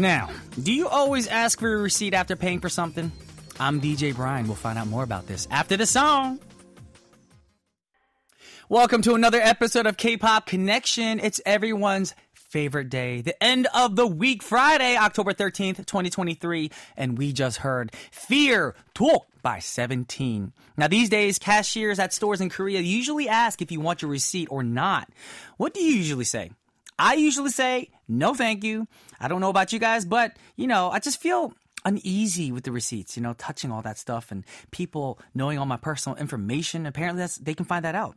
Now, do you always ask for a receipt after paying for something? I'm DJ Brian. We'll find out more about this after the song. Welcome to another episode of K-Pop Connection. It's everyone's favorite day, the end of the week, Friday, October 13th, 2023. And we just heard Fear Talk by 17. Now, these days, cashiers at stores in Korea usually ask if you want your receipt or not. What do you usually say? I usually say, no, thank you. I don't know about you guys, but, you know, I just feel uneasy with the receipts, you know, touching all that stuff and people knowing all my personal information. Apparently, that's, they can find that out.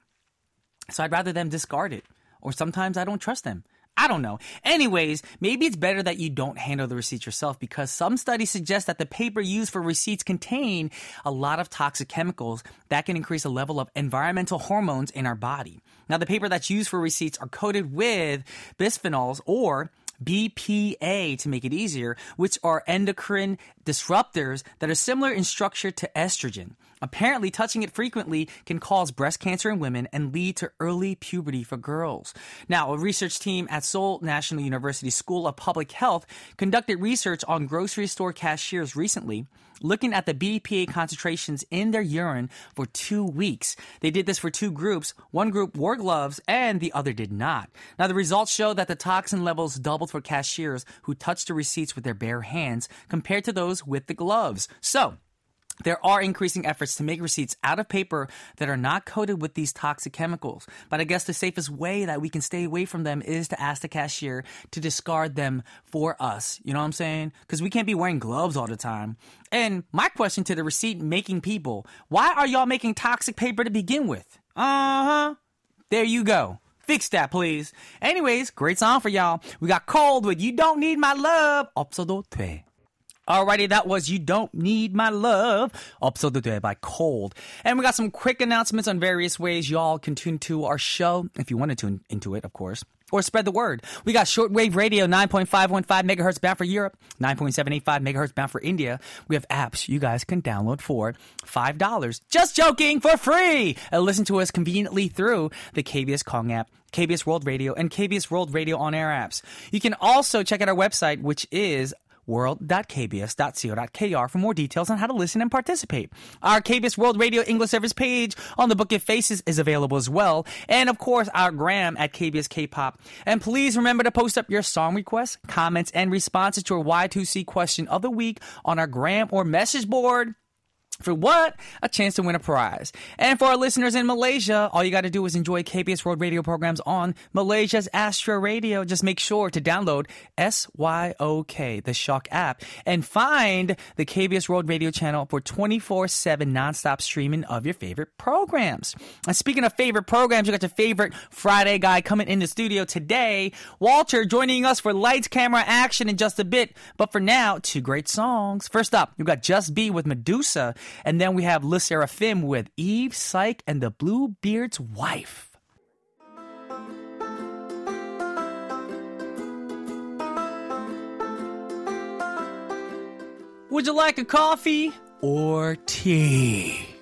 So I'd rather them discard it. Or sometimes I don't trust them. I don't know. Anyways, maybe it's better that you don't handle the receipts yourself because some studies suggest that the paper used for receipts contain a lot of toxic chemicals that can increase the level of environmental hormones in our body. Now, the paper that's used for receipts are coated with bisphenols or BPA to make it easier, which are endocrine disruptors that are similar in structure to estrogen. Apparently, touching it frequently can cause breast cancer in women and lead to early puberty for girls. Now, a research team at Seoul National University School of Public Health conducted research on grocery store cashiers recently, looking at the BPA concentrations in their urine for two weeks. They did this for two groups. One group wore gloves and the other did not. Now, the results show that the toxin levels doubled for cashiers who touched the receipts with their bare hands compared to those with the gloves. So, there are increasing efforts to make receipts out of paper that are not coated with these toxic chemicals. But I guess the safest way that we can stay away from them is to ask the cashier to discard them for us. You know what I'm saying? Because we can't be wearing gloves all the time. And my question to the receipt making people why are y'all making toxic paper to begin with? Uh huh. There you go. Fix that, please. Anyways, great song for y'all. We got Colde with You Don't Need My Love. Alrighty, that was You Don't Need My Love, episode today by Colde. And we got some quick announcements on various ways y'all can tune to our show, if you want to tune into it, of course or spread the word. We got shortwave radio, 9.515 megahertz bound for Europe, 9.785 megahertz bound for India. We have apps you guys can download for $5. Just joking, for free! And listen to us conveniently through the KBS Kong app, KBS World Radio, and KBS World Radio on air apps. You can also check out our website, which is world.kbs.co.kr for more details on how to listen and participate. Our KBS World Radio English Service page on the Book of Faces is available as well. And of course, our gram at KBS K-Pop. And please remember to post up your song requests, comments, and responses to our Y2C question of the week on our gram or message board. For what? A chance to win a prize. And for our listeners in Malaysia, all you got to do is enjoy KBS World Radio programs on Malaysia's Astro Radio. Just make sure to download SYOK, the Shock app, and find the KBS World Radio channel for 24 7 nonstop streaming of your favorite programs. And speaking of favorite programs, you got your favorite Friday guy coming in the studio today. Walter joining us for lights, camera, action in just a bit. But for now, two great songs. First up, you got JUST B with Medusa. And then we have LE SSERAFIM with Eve, Psyche, and the Bluebeard's Wife. Would you like a coffee or tea?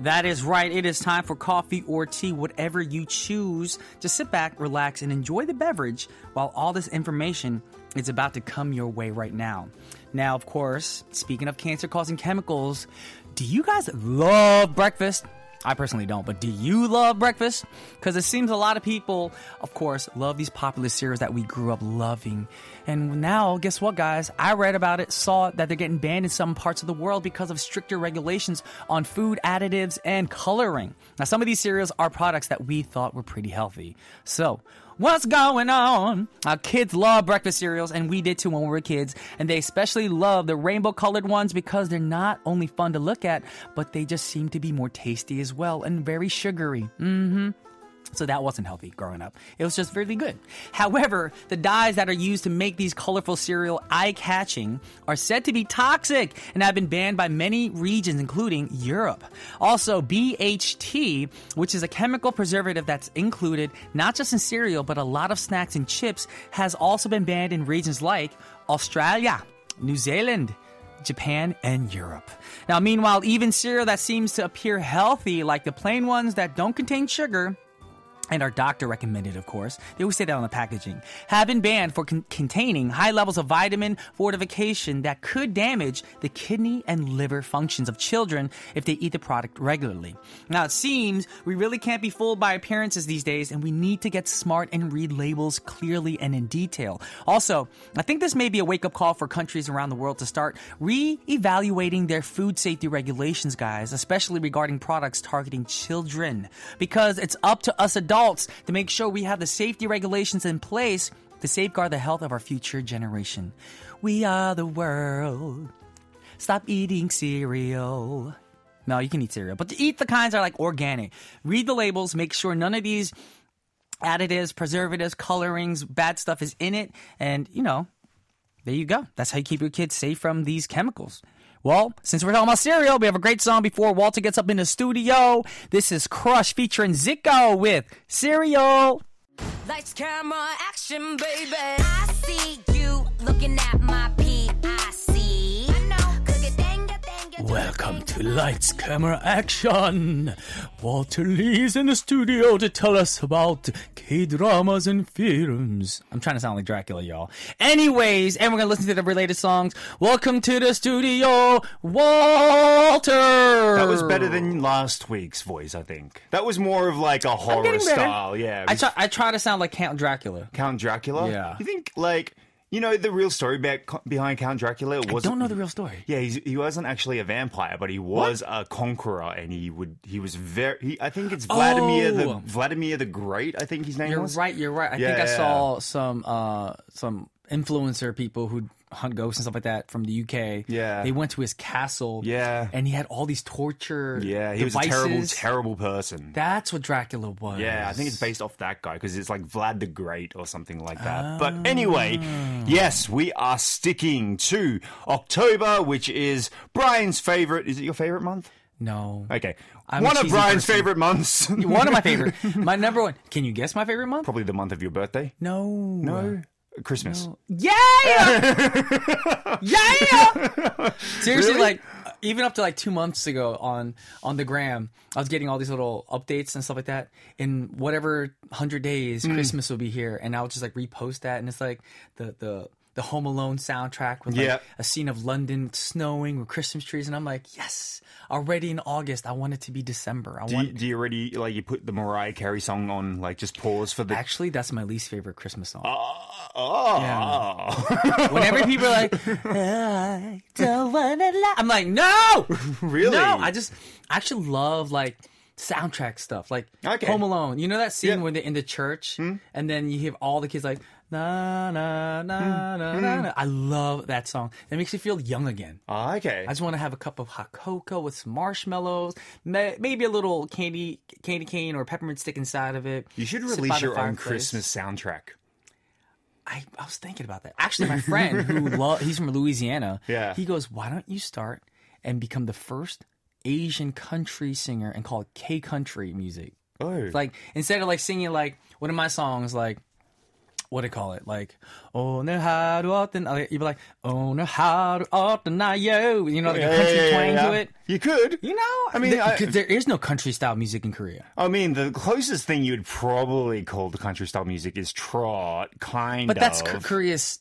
That is right. It is time for coffee or tea, whatever you choose. Just sit back, relax, and enjoy the beverage while all this information is about to come your way right now. Now, of course, speaking of cancer causing chemicals, do you guys love breakfast? I personally don't, but do you love breakfast? Because it seems a lot of people, of course, love these popular cereals that we grew up loving. And now, guess what, guys? I read about it, saw that they're getting banned in some parts of the world because of stricter regulations on food additives and coloring. Now, some of these cereals are products that we thought were pretty healthy. So, What's going on? Our kids love breakfast cereals, and we did too when we were kids. And they especially love the rainbow colored ones because they're not only fun to look at, but they just seem to be more tasty as well and very sugary. Mm hmm. So that wasn't healthy growing up. It was just really good. However, the dyes that are used to make these colorful cereal eye catching are said to be toxic and have been banned by many regions, including Europe. Also, BHT, which is a chemical preservative that's included not just in cereal, but a lot of snacks and chips, has also been banned in regions like Australia, New Zealand, Japan, and Europe. Now, meanwhile, even cereal that seems to appear healthy, like the plain ones that don't contain sugar, and our doctor recommended, of course, they always say that on the packaging, have been banned for con- containing high levels of vitamin fortification that could damage the kidney and liver functions of children if they eat the product regularly. Now, it seems we really can't be fooled by appearances these days, and we need to get smart and read labels clearly and in detail. Also, I think this may be a wake up call for countries around the world to start re evaluating their food safety regulations, guys, especially regarding products targeting children, because it's up to us adults to make sure we have the safety regulations in place to safeguard the health of our future generation. We are the world. Stop eating cereal. No, you can eat cereal, but to eat the kinds that are like organic. Read the labels, make sure none of these additives, preservatives, colorings, bad stuff is in it, and you know, there you go. That's how you keep your kids safe from these chemicals. Well, since we're talking about cereal, we have a great song before Walter gets up in the studio. This is Crush featuring Zico with Cereal. Lights, camera, action, baby. I see you looking at my P.I.C. Welcome to Lights, Camera, Action. Walter Lee's in the studio to tell us about K dramas and films. I'm trying to sound like Dracula, y'all. Anyways, and we're gonna listen to the related songs. Welcome to the studio, Walter. That was better than last week's voice, I think. That was more of like a horror style, yeah. it I try, I try to sound like Count Dracula. Count Dracula? Yeah. You think, like, you know, the real story back, behind Count Dracula Was, I don't know the real story. Yeah, he's, he wasn't actually a vampire, but he was a conqueror, and he would he was very. He, I think it's Vladimir the Oh. Vladimir the Great. I think his name You're was. right. You're right. I Yeah, think I yeah, saw some uh some influencer people who hunt ghosts and stuff like that from the UK. Yeah. they went to his castle. Yeah. and he had all these torture. Yeah, he was a terrible, terrible person. That's what Dracula was. Yeah, I think it's based off that guy because it's like Vlad the Great or something like that. But anyway, ah. yes, we are sticking to October, which is Brian's favorite. Is it your favorite month? no. Okay, I'm one of Brian's person. favorite months. One of my favorite. My number one. Can you guess my favorite month? Probably the month of your birthday. No. No, Christmas. Yeah. yeah. Seriously, Really? like even up to like two months ago on on the gram, I was getting all these little updates and stuff like that. In whatever hundred days, Hmm. Christmas will be here, and I would just like repost that, and it's like the the. The Home Alone soundtrack with like Yeah. a scene of London snowing with Christmas trees, and I'm like, yes! Already in August, I want it to be December. I Do want. you, do you already like you put the Mariah Carey song on like just pause for the Actually, that's my least favorite Christmas song. oh Whenever people are like, I don't wanna lie. I'm like, no! really No, I just I actually love like soundtrack stuff, like Okay. Home Alone. You know that scene Yeah. Hmm? when they're in the church and then you hear all the kids like na na na Hmm. na na. na. I love that song. It makes you feel young again. Ah, okay I just want to have a cup of hot cocoa with some marshmallows, may- maybe a little candy candy cane or peppermint stick inside of it. you should release your own. Christmas soundtrack I, I was thinking about that. Actually, my friend who lo- he's from Louisiana. Yeah. He goes, "Why don't you start and become the first Asian country singer and call it K country music? oh Like instead of like singing like one of my songs like." What do you call it? Like, oh no, how do often you'd be like, oh no, how do often I yo, you know, like a country twang to it. you could You know, I mean, I- there is no country style music in Korea. I mean, the closest thing you'd probably call the country style music is trot, kind But of. But that's K- Korea's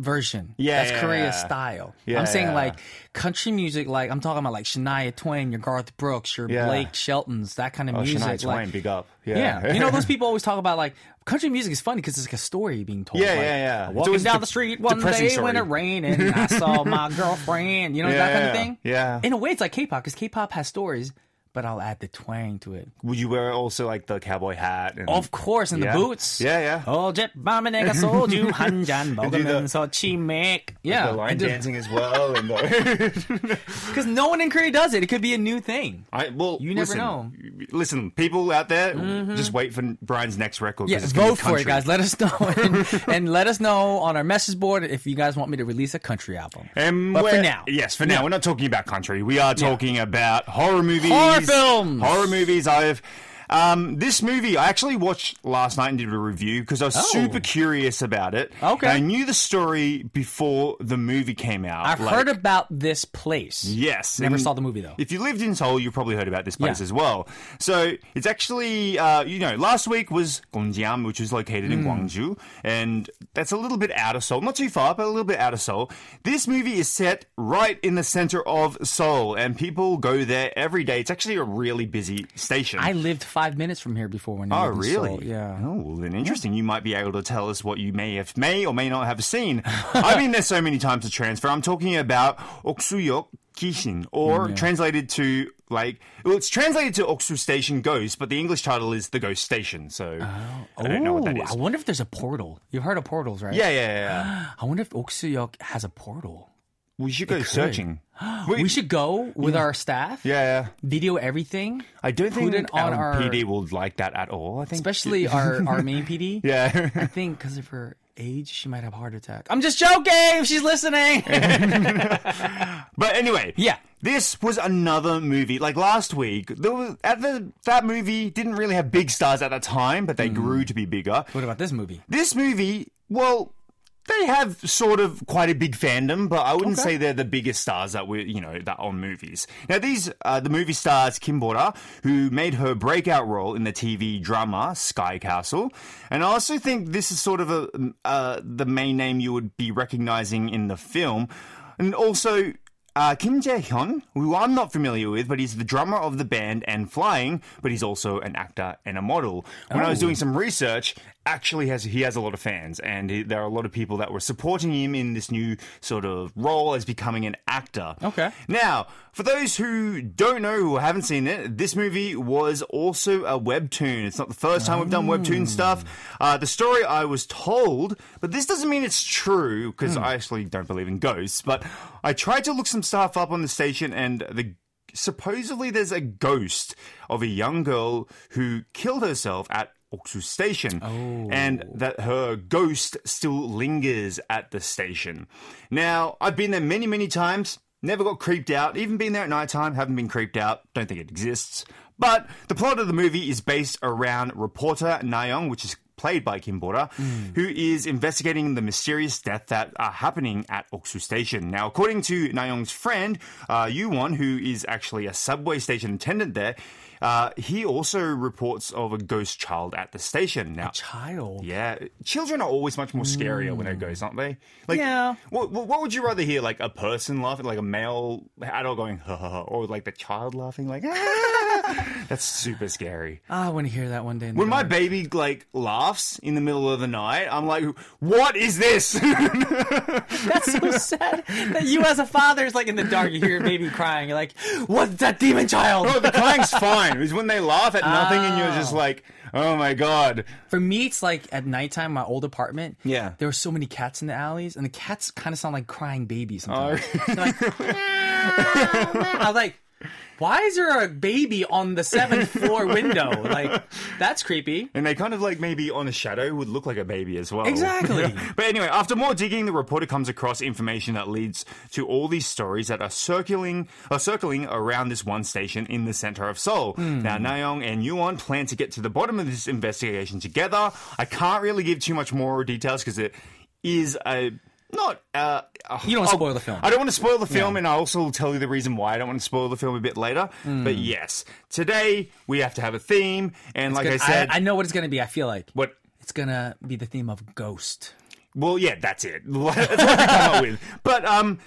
version. Yeah, that's yeah, Korea's yeah. style. Yeah, I'm saying like country music. Like I'm talking about like Shania Twain, your Garth Brooks, your. Blake Sheltons, that kind of oh, music. Shania like, Twain, big up. Yeah, you know those people always talk about like country music is funny because it's like a story being told. Yeah, Like, yeah, yeah. Walking down de- the street one day when it rained and I saw my girlfriend. You know that kind of thing. yeah. In a way, it's like K-pop because K-pop has stories, but I'll add the twang to it. Would you wear also like the cowboy hat? And, Of course, and Yeah. the boots. Yeah, yeah. 어젯 밤에 내가 소주 한 잔 먹으면서 치맥. Yeah, the line and the- dancing as well. And the, Because no one in Korea does it. It could be a new thing. I, well, You never listen, know. Mm-hmm. Listen, people out there, just wait for Brian's next record. 'cause Yeah, it's gonna vote be for it, country. guys. Let us know. And, and let us know on our message board if you guys want me to release a country album. Um, But for we're- now. yes, for now, we're not talking about country. We are talking about horror movies, Horror films. horror movies. I've Um, this movie I actually watched last night and did a review because I was Oh. super curious about it. Okay. I knew the story before the movie came out. I've like- heard about this place. Yes. Never saw the movie, though. If you lived in Seoul, you probably heard about this place Yeah. as well. So it's actually, uh, you know, last week was Gonjiam, which is located Hmm. in Gwangju, and that's a little bit out of Seoul. Not too far, but a little bit out of Seoul. This movie is set right in the center of Seoul, and people go there every day. It's actually a really busy station. I lived five minutes from here before when Oh, really? Seoul. Yeah. Oh, well, then interesting. You might be able to tell us what you may have, may or may not have seen. I've been there so many times to transfer. I'm talking about Oksuyok Kishin, or mm, translated to like, well, it's translated to Oksu Station Ghost, but the English title is The Ghost Station. So oh. I don't know what that is. I wonder if there's a portal. You've heard of portals, right? Yeah, yeah, yeah, yeah. I wonder if Oksuyok has a portal. We should go searching. We should go with our staff, Yeah, yeah. video everything, I don't think it on our, PD will like that at all. I think, especially our, our main PD. yeah. I think because of her age, she might have a heart attack. I'm just joking. If She's listening. But anyway, Yeah. This was another movie. Like last week, there was, at the that movie didn't really have big stars at the time, but they Hmm. grew to be bigger. what about this movie? This movie, well, they have sort of quite a big fandom, but I wouldn't Okay. say they're the biggest stars that we, you know, that on movies. Now, these uh, the movie stars Kim Bora, who made her breakout role in the TV drama Sky Castle, and I also think this is sort of a uh, the main name you would be recognizing in the film, and also. Uh, Kim Jae Hyun, who I'm not familiar with, but he's the drummer of the band N.Flying, but he's also an actor and a model. When I was Oh. doing some research, actually has he has a lot of fans, and he, there are a lot of people that were supporting him in this new sort of role as becoming an actor. Okay. Now, for those who don't know who haven't seen it, this movie was also a webtoon. It's not the first time we've done webtoon stuff. Uh, the story I was told, but this doesn't mean it's true because I actually don't believe in ghosts. But I tried to look some stuff up on the station, and the supposedly there's a ghost of a young girl who killed herself at Oksu Station, and that her ghost still lingers at the station. Now, I've been there many, many times. Never got creeped out. Even been there at night time, haven't been creeped out. Don't think it exists. But the plot of the movie is based around reporter Nayoung, which is played by Kim Bora, who is investigating the mysterious death that are happening at Oksu Station. Now, according to Nayoung's friend, uh, Yuwon, who is actually a subway station attendant there, uh, he also reports of a ghost child at the station. Now, a Child. yeah, children are always much more scarier when they're ghosts, aren't they? Like, Yeah. What, what what would you rather hear? Like a person laughing, like a male adult going, ha ha, ha, or like the child laughing, like, ah? That's super scary. Ah, I want to hear that one day. In the When my dark. baby like laughs in the middle of the night, I'm like, "What is this?" That's so sad that you, as a father, is like in the dark. You hear your baby crying. You're like, "What's that demon child?" no, the crying's fine. It's when they laugh at nothing and you're just Oh. like, "Oh my god." For me, it's like at nighttime, my old apartment. Yeah. There were so many cats in the alleys, and the cats kind of sound like crying babies Oh, sometimes. They're like, I was like, why is there a baby on the seventh floor window? Like, that's creepy. And they kind of like maybe on a shadow would look like a baby as well. Exactly. but anyway, after more digging, the reporter comes across information that leads to all these stories that are circling are circling around this one station in the center of Seoul. Hmm. Now, Nayoung and Yuan plan to get to the bottom of this investigation together. I can't really give too much more details because it is a not. Uh, You don't wanna spoil the film. I don't want to spoil the film, and I also will tell you the reason why I don't want to spoil the film a bit later. Hmm. But yes, today we have to have a theme, and like I Good. said, I, know what it's gonna be. I feel like what it's gonna be the theme of Ghost. Well, yeah, that's it. That's what we come up with. But um,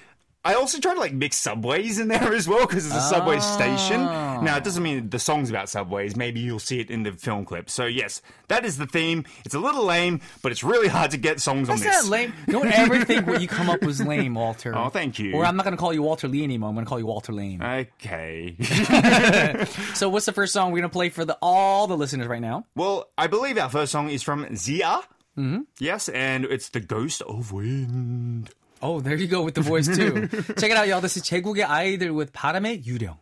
I also try to like mix subways in there as well because it's a subway station. Oh. Now, it doesn't mean the song's about subways. Maybe you'll see it in the film clip. So yes, that is the theme. It's a little lame, but it's really hard to get songs on That's this. not lame. Don't ever think what you come up with was lame, Walter. Oh, thank you. Or I'm not gonna call you Walter Lee anymore. I'm gonna call you Walter Lane. Okay. So what's the first song we're gonna play for the all the listeners right now? well, I believe our first song is from ZE:A. Mm-hmm. Yes, and it's the Ghost of Wind. Oh, there you go with the voice too. Check it out, y'all. This is 제국의 아이들 with 바람의 유령.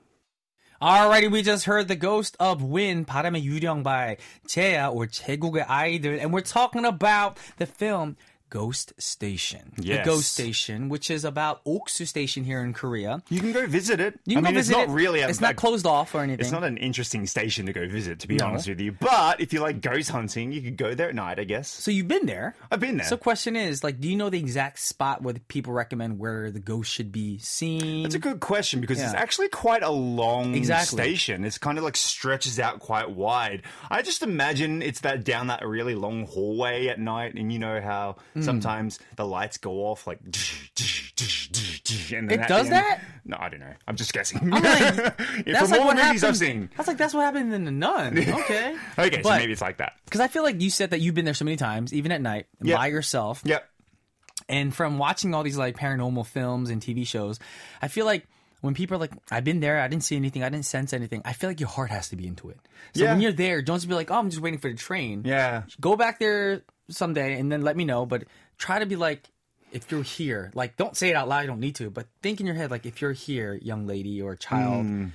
Alrighty, we just heard the Ghost of Wind, 바람의 유령 by 제야 or 제국의 아이들, and we're talking about the film Ghost Station. The Ghost Station, which is about Oksu Station here in Korea. You can go visit it. You can I mean, it's not it. really. A, It's not closed off or anything. It's not an interesting station to go visit, to be No. honest with you. But if you like ghost hunting, you could go there at night, I guess. so you've been there. I've been there. So question is, like, do you know the exact spot where the people recommend where the ghost should be seen? It's a good question because it's actually quite a long Exactly. station. It's kind of like stretches out quite wide. I just imagine it's that down that really long hallway at night, and you know how Hmm. sometimes the lights go off like. And then It does that? No, I don't know. I'm just guessing. like, Yeah, That's From like all the movies happened. I've seen. That's like that's what happened in the Nun. Okay. Okay, so maybe it's like that. Because I feel like you said that you've been there so many times, even at night, Yep. by yourself. Yep. And from watching all these like paranormal films and TV shows, I feel like when people are like, I've been there, I didn't see anything, I didn't sense anything, I feel like your heart has to be into it. So Yeah. when you're there, don't just be like, oh, I'm just waiting for the train. Yeah. Go back there someday and then let me know. But try to be like, if you're here, like, don't say it out loud, you don't need to, but think in your head, like, if you're here, young lady or child, hmm.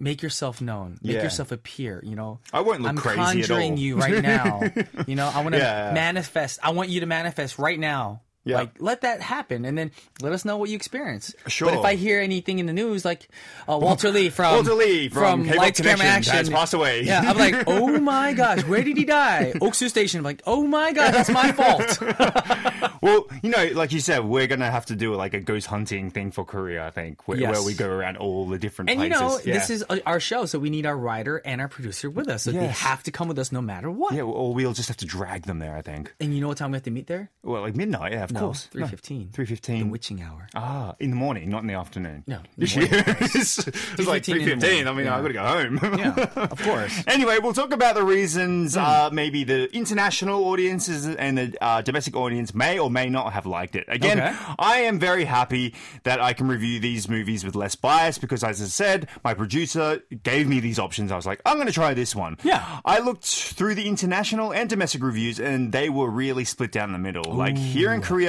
make yourself known, make. Yeah. yourself appear, you know. I won't look I'm crazy at conjuring all. you right now. you know, I want to Yeah. manifest. I want you to manifest right now. Yeah. Like, let that happen, and then let us know what you experience. Sure. But if I hear anything in the news, like uh, Walter Lee from Walter Lee from K-pop Lights Camera Action has passed away. Yeah, I'm like, oh my gosh, where did he die? Oksu Station. I'm like, oh my god, that's my fault. Well, you know, like you said, we're gonna have to do like a ghost hunting thing for Korea. I think, where, Yes. where we go around all the different And you places. know, yeah. this is uh, our show, so we need our writer and our producer with us. So they have to come with us no matter what. yeah, or we'll just have to drag them there. I think. And you know what time we have to meet there? Well, like midnight, yeah, of No, course. three fifteen. Three The witching hour. Ah, in the morning, not in the afternoon. No, the morning. it's, it's like 3:15 three in the fifteen. I morning. mean, I gotta go home. Yeah, of course. Anyway, we'll talk about the reasons Hmm. uh, maybe the international audiences and the uh, domestic audience may or may not have liked it. Again, Okay. I am very happy that I can review these movies with less bias because, as I said, my producer gave me these options. I was like, I'm going to try this one. Yeah. I looked through the international and domestic reviews, and they were really split down the middle. Like here in Korea,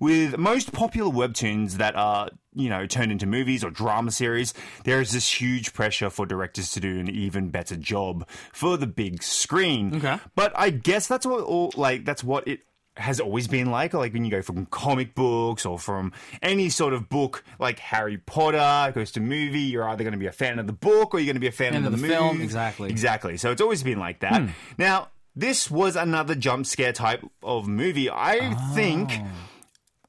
with most popular webtoons that are you know, turned into movies or drama series, there is this huge pressure for directors to do an even better job for the big screen. Okay. But I guess that's what all like that's what it has always been like like when you go from comic books or from any sort of book like Harry Potter goes to movie you're either going to be a fan of the book or you're going to be a fan Fan of of the, the film, movie. exactly. Hmm. exactly so it's always been like that now this was another jump scare type of movie I think Oh.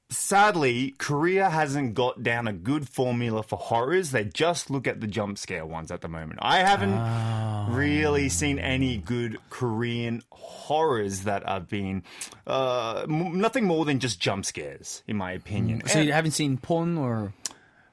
sadly, Korea hasn't got down a good formula for horrors. They just look at the jump scare ones at the moment. I haven't Oh. really seen any good Korean horrors that have been uh, m- nothing more than just jump scares, in my opinion. So And- you haven't seen Pon or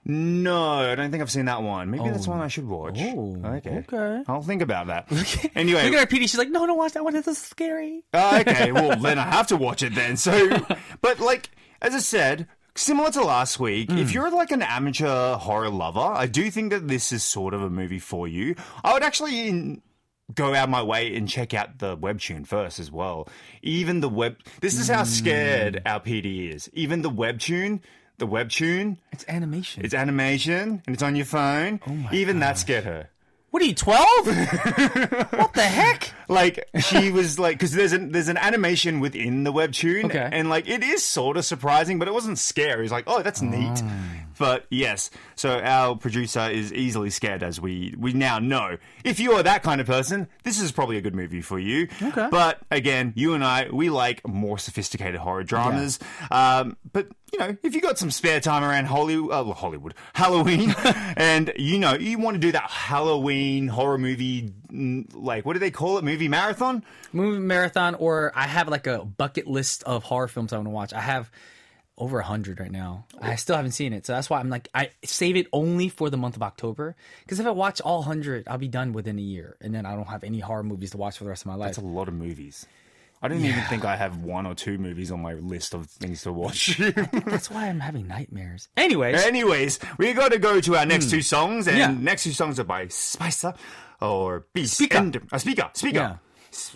no, I don't think I've seen that one. Maybe that's one I should watch. Oh, okay. okay. I'll think about that. Anyway, Look at her PD. She's like, no, don't watch that one. That's scary. Oh, okay, well then I have to watch it then. So, but like as I said, similar to last week, if mm. you're like an amateur horror lover, I do think that this is sort of a movie for you. I would actually in, go out my way and check out the webtoon first as well. Even the web. This is how mm. scared our PD is. Even the webtoon. The webtoon, It's animation. it's animation and it's on your phone. Oh Even that scared her. what are you, 12? what the heck? like she was like because there's an there's an animation within the webtoon Okay. and like it is sort of surprising but it wasn't scary it's like oh that's neat ah. But yes so our producer is easily scared as we we now know if you are that kind of person this is probably a good movie for you Okay. but again you and i we like more sophisticated horror dramas um but you know, if you got some spare time around Hollywood, uh, Hollywood, Halloween, and you know, you want to do that Halloween horror movie, like, what do they call it? Movie marathon? Movie marathon, or I have like a bucket list of horror films I want to watch. I have over a hundred right now. I still haven't seen it, so that's why I'm like, I save it only for the month of October. Because if I watch all hundred, I'll be done within a year, and then I don't have any horror movies to watch for the rest of my life. That's a lot of movies. I didn't even think I have one or two movies on my list of things to watch. That's why I'm having nightmares. Anyways, Anyways, we got to go to our next two songs, and. Yeah. next two songs are by Spicer or Beast. Speaker. And, uh, speaker, speaker. Yeah.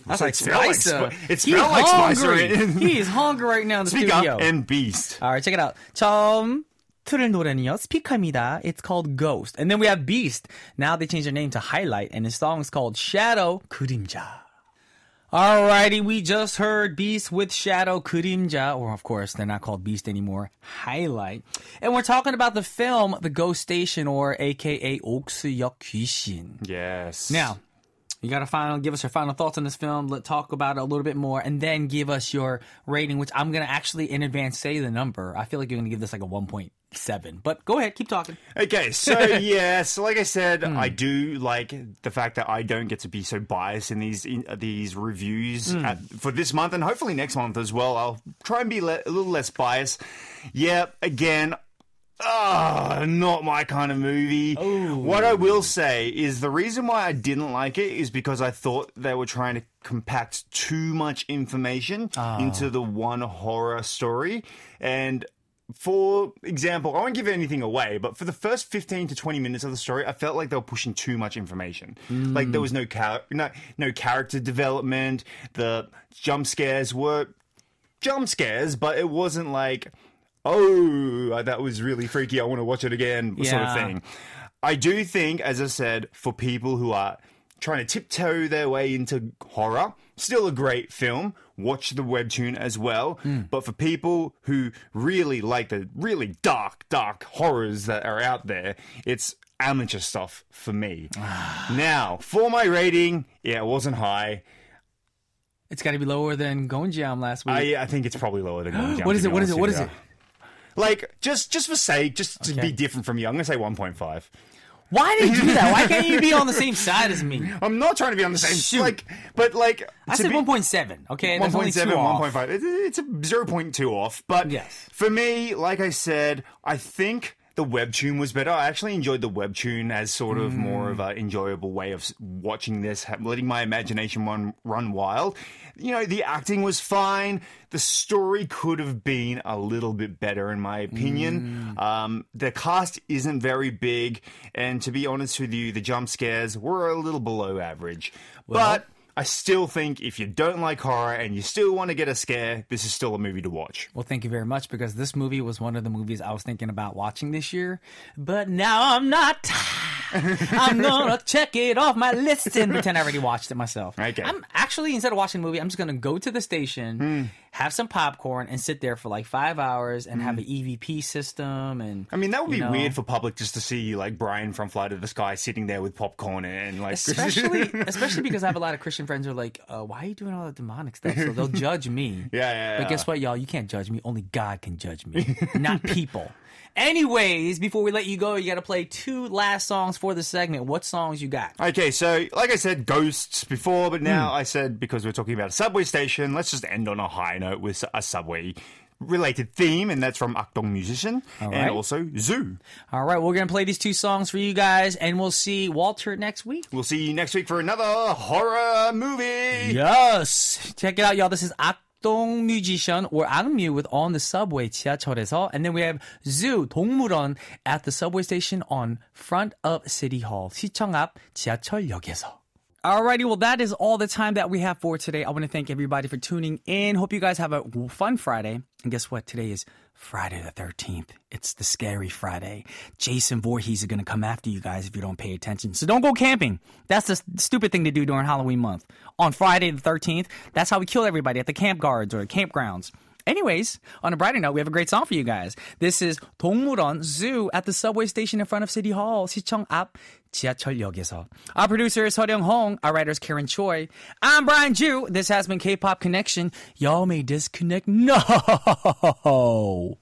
that's like it smelled like Spicer. Spi- it He's smelled like Spicer. hungry. He is hungry right now in the Speaker studio. and Beast. Alright, check it out. 처음 틀을 노래는요, 스피커입니다. It's called Ghost. And then we have Beast. Now they changed their name to Highlight, and his song is called Shadow 그림자. Alrighty, we just heard Beast with Shadow 그림자, or of course, they're not called Beast anymore, Highlight. And we're talking about the film The Ghost Station, or aka 옥수역 귀신. Yes. Now, you gotta final give us your final thoughts on this film. Let talk about it a little bit more, and then give us your rating, which I'm gonna actually in advance say the number. I feel like you're gonna give this like a 1.7, but go ahead, keep talking. Okay, so yeah, so like I said, Hmm. I do like the fact that I don't get to be so biased in these in, uh, these reviews Hmm. at, for this month and hopefully next month as well. I'll try and be le- a little less biased. Yeah, again. Ah, not my kind of movie. What I will say is the reason why I didn't like it is because I thought they were trying to compact too much information into the one horror story. And for example, I won't give anything away, but for the first 15 to 20 minutes of the story, I felt like they were pushing too much information. Like there was no, char- no no character development. The jump scares were jump scares, but it wasn't like, oh, uh, that was really freaky. I want to watch it again, sort of thing. I do think, as I said, for people who are trying to tiptoe their way into horror, still a great film. Watch the webtoon as well. Hmm. But for people who really like the really dark, dark horrors that are out there, it's amateur stuff for me. now, for my rating, yeah, it wasn't high. It's got to be lower than Gonjiam last week. I, I think it's probably lower than Jump, What is it? What is it? What is it? Like just just for sake, just to Okay. be different from you, I'm gonna say 1.5. Why do you do that? Why can't you be on the same side as me? I'm not trying to be on the same Shoot. like, but like I said 1.7. Okay, that's 1.7, 1.5. It's a 0.2 off. But Yes. for me, like I said, I think the webtoon was better. I actually enjoyed the webtoon as sort of more of an enjoyable way of watching this, letting my imagination run, run wild. You know, the acting was fine. The story could have been a little bit better, in my opinion. Um, the cast isn't very big. And to be honest with you, the jump scares were a little below average. but I still think if you don't like horror and you still want to get a scare, this is still a movie to watch. Well, thank you very much because this movie was one of the movies I was thinking about watching this year, but now I'm not. I'm gonna check it off my list and pretend I already watched it myself. Okay. I'm actually instead of watching the movie, I'm just gonna go to the station, Hmm. Have some popcorn, and sit there for like five hours and have an EVP system. And. I mean, that would be know, weird for public just to see like Brian from Fly to the Sky sitting there with popcorn and like. Especially, especially because I have a lot of Christian friends who are like, uh, "Why are you doing all that demonic stuff?" So they'll judge me. Yeah, yeah, But yeah. guess what, y'all? You can't judge me. Only God can judge me, not people. Anyways, before we let you go, you got to play two last songs for the segment. What songs you got? Okay, so like I said, ghosts before, but now Hmm. I said because we're talking about a subway station, let's just end on a high note with a subway related theme, and that's from Akdong Musician and right. also Zoo. All right, we're gonna play these two songs for you guys, and we'll see Walter next week. We'll see you next week for another horror movie. Yes, check it out, y'all. This is 악동 musician or 악뮤 with on the subway 지하철에서, and then we have Zoo 동물원 at the subway station on front of City Hall 시청 앞 지하철역에서. Alrighty, well, that is all the time that we have for today. I want to thank everybody for tuning in. Hope you guys have a fun Friday. And guess what? Today is Friday the 13th. It's the scary Friday. Jason Voorhees is going to come after you guys if you don't pay attention. So don't go camping. That's the stupid thing to do during Halloween month. On Friday the 13th, that's how we kill everybody at the camp guards or campgrounds. Anyways, on a brighter note, we have a great song for you guys. This is 동물원 Zoo at the subway station in front of City Hall, 시청 앞 지하철역에서. Our producer is Seoryung Hong. Our writer is Karen Choi. I'm Brian Joo. This has been K-pop Connection. Y'all may disconnect. No.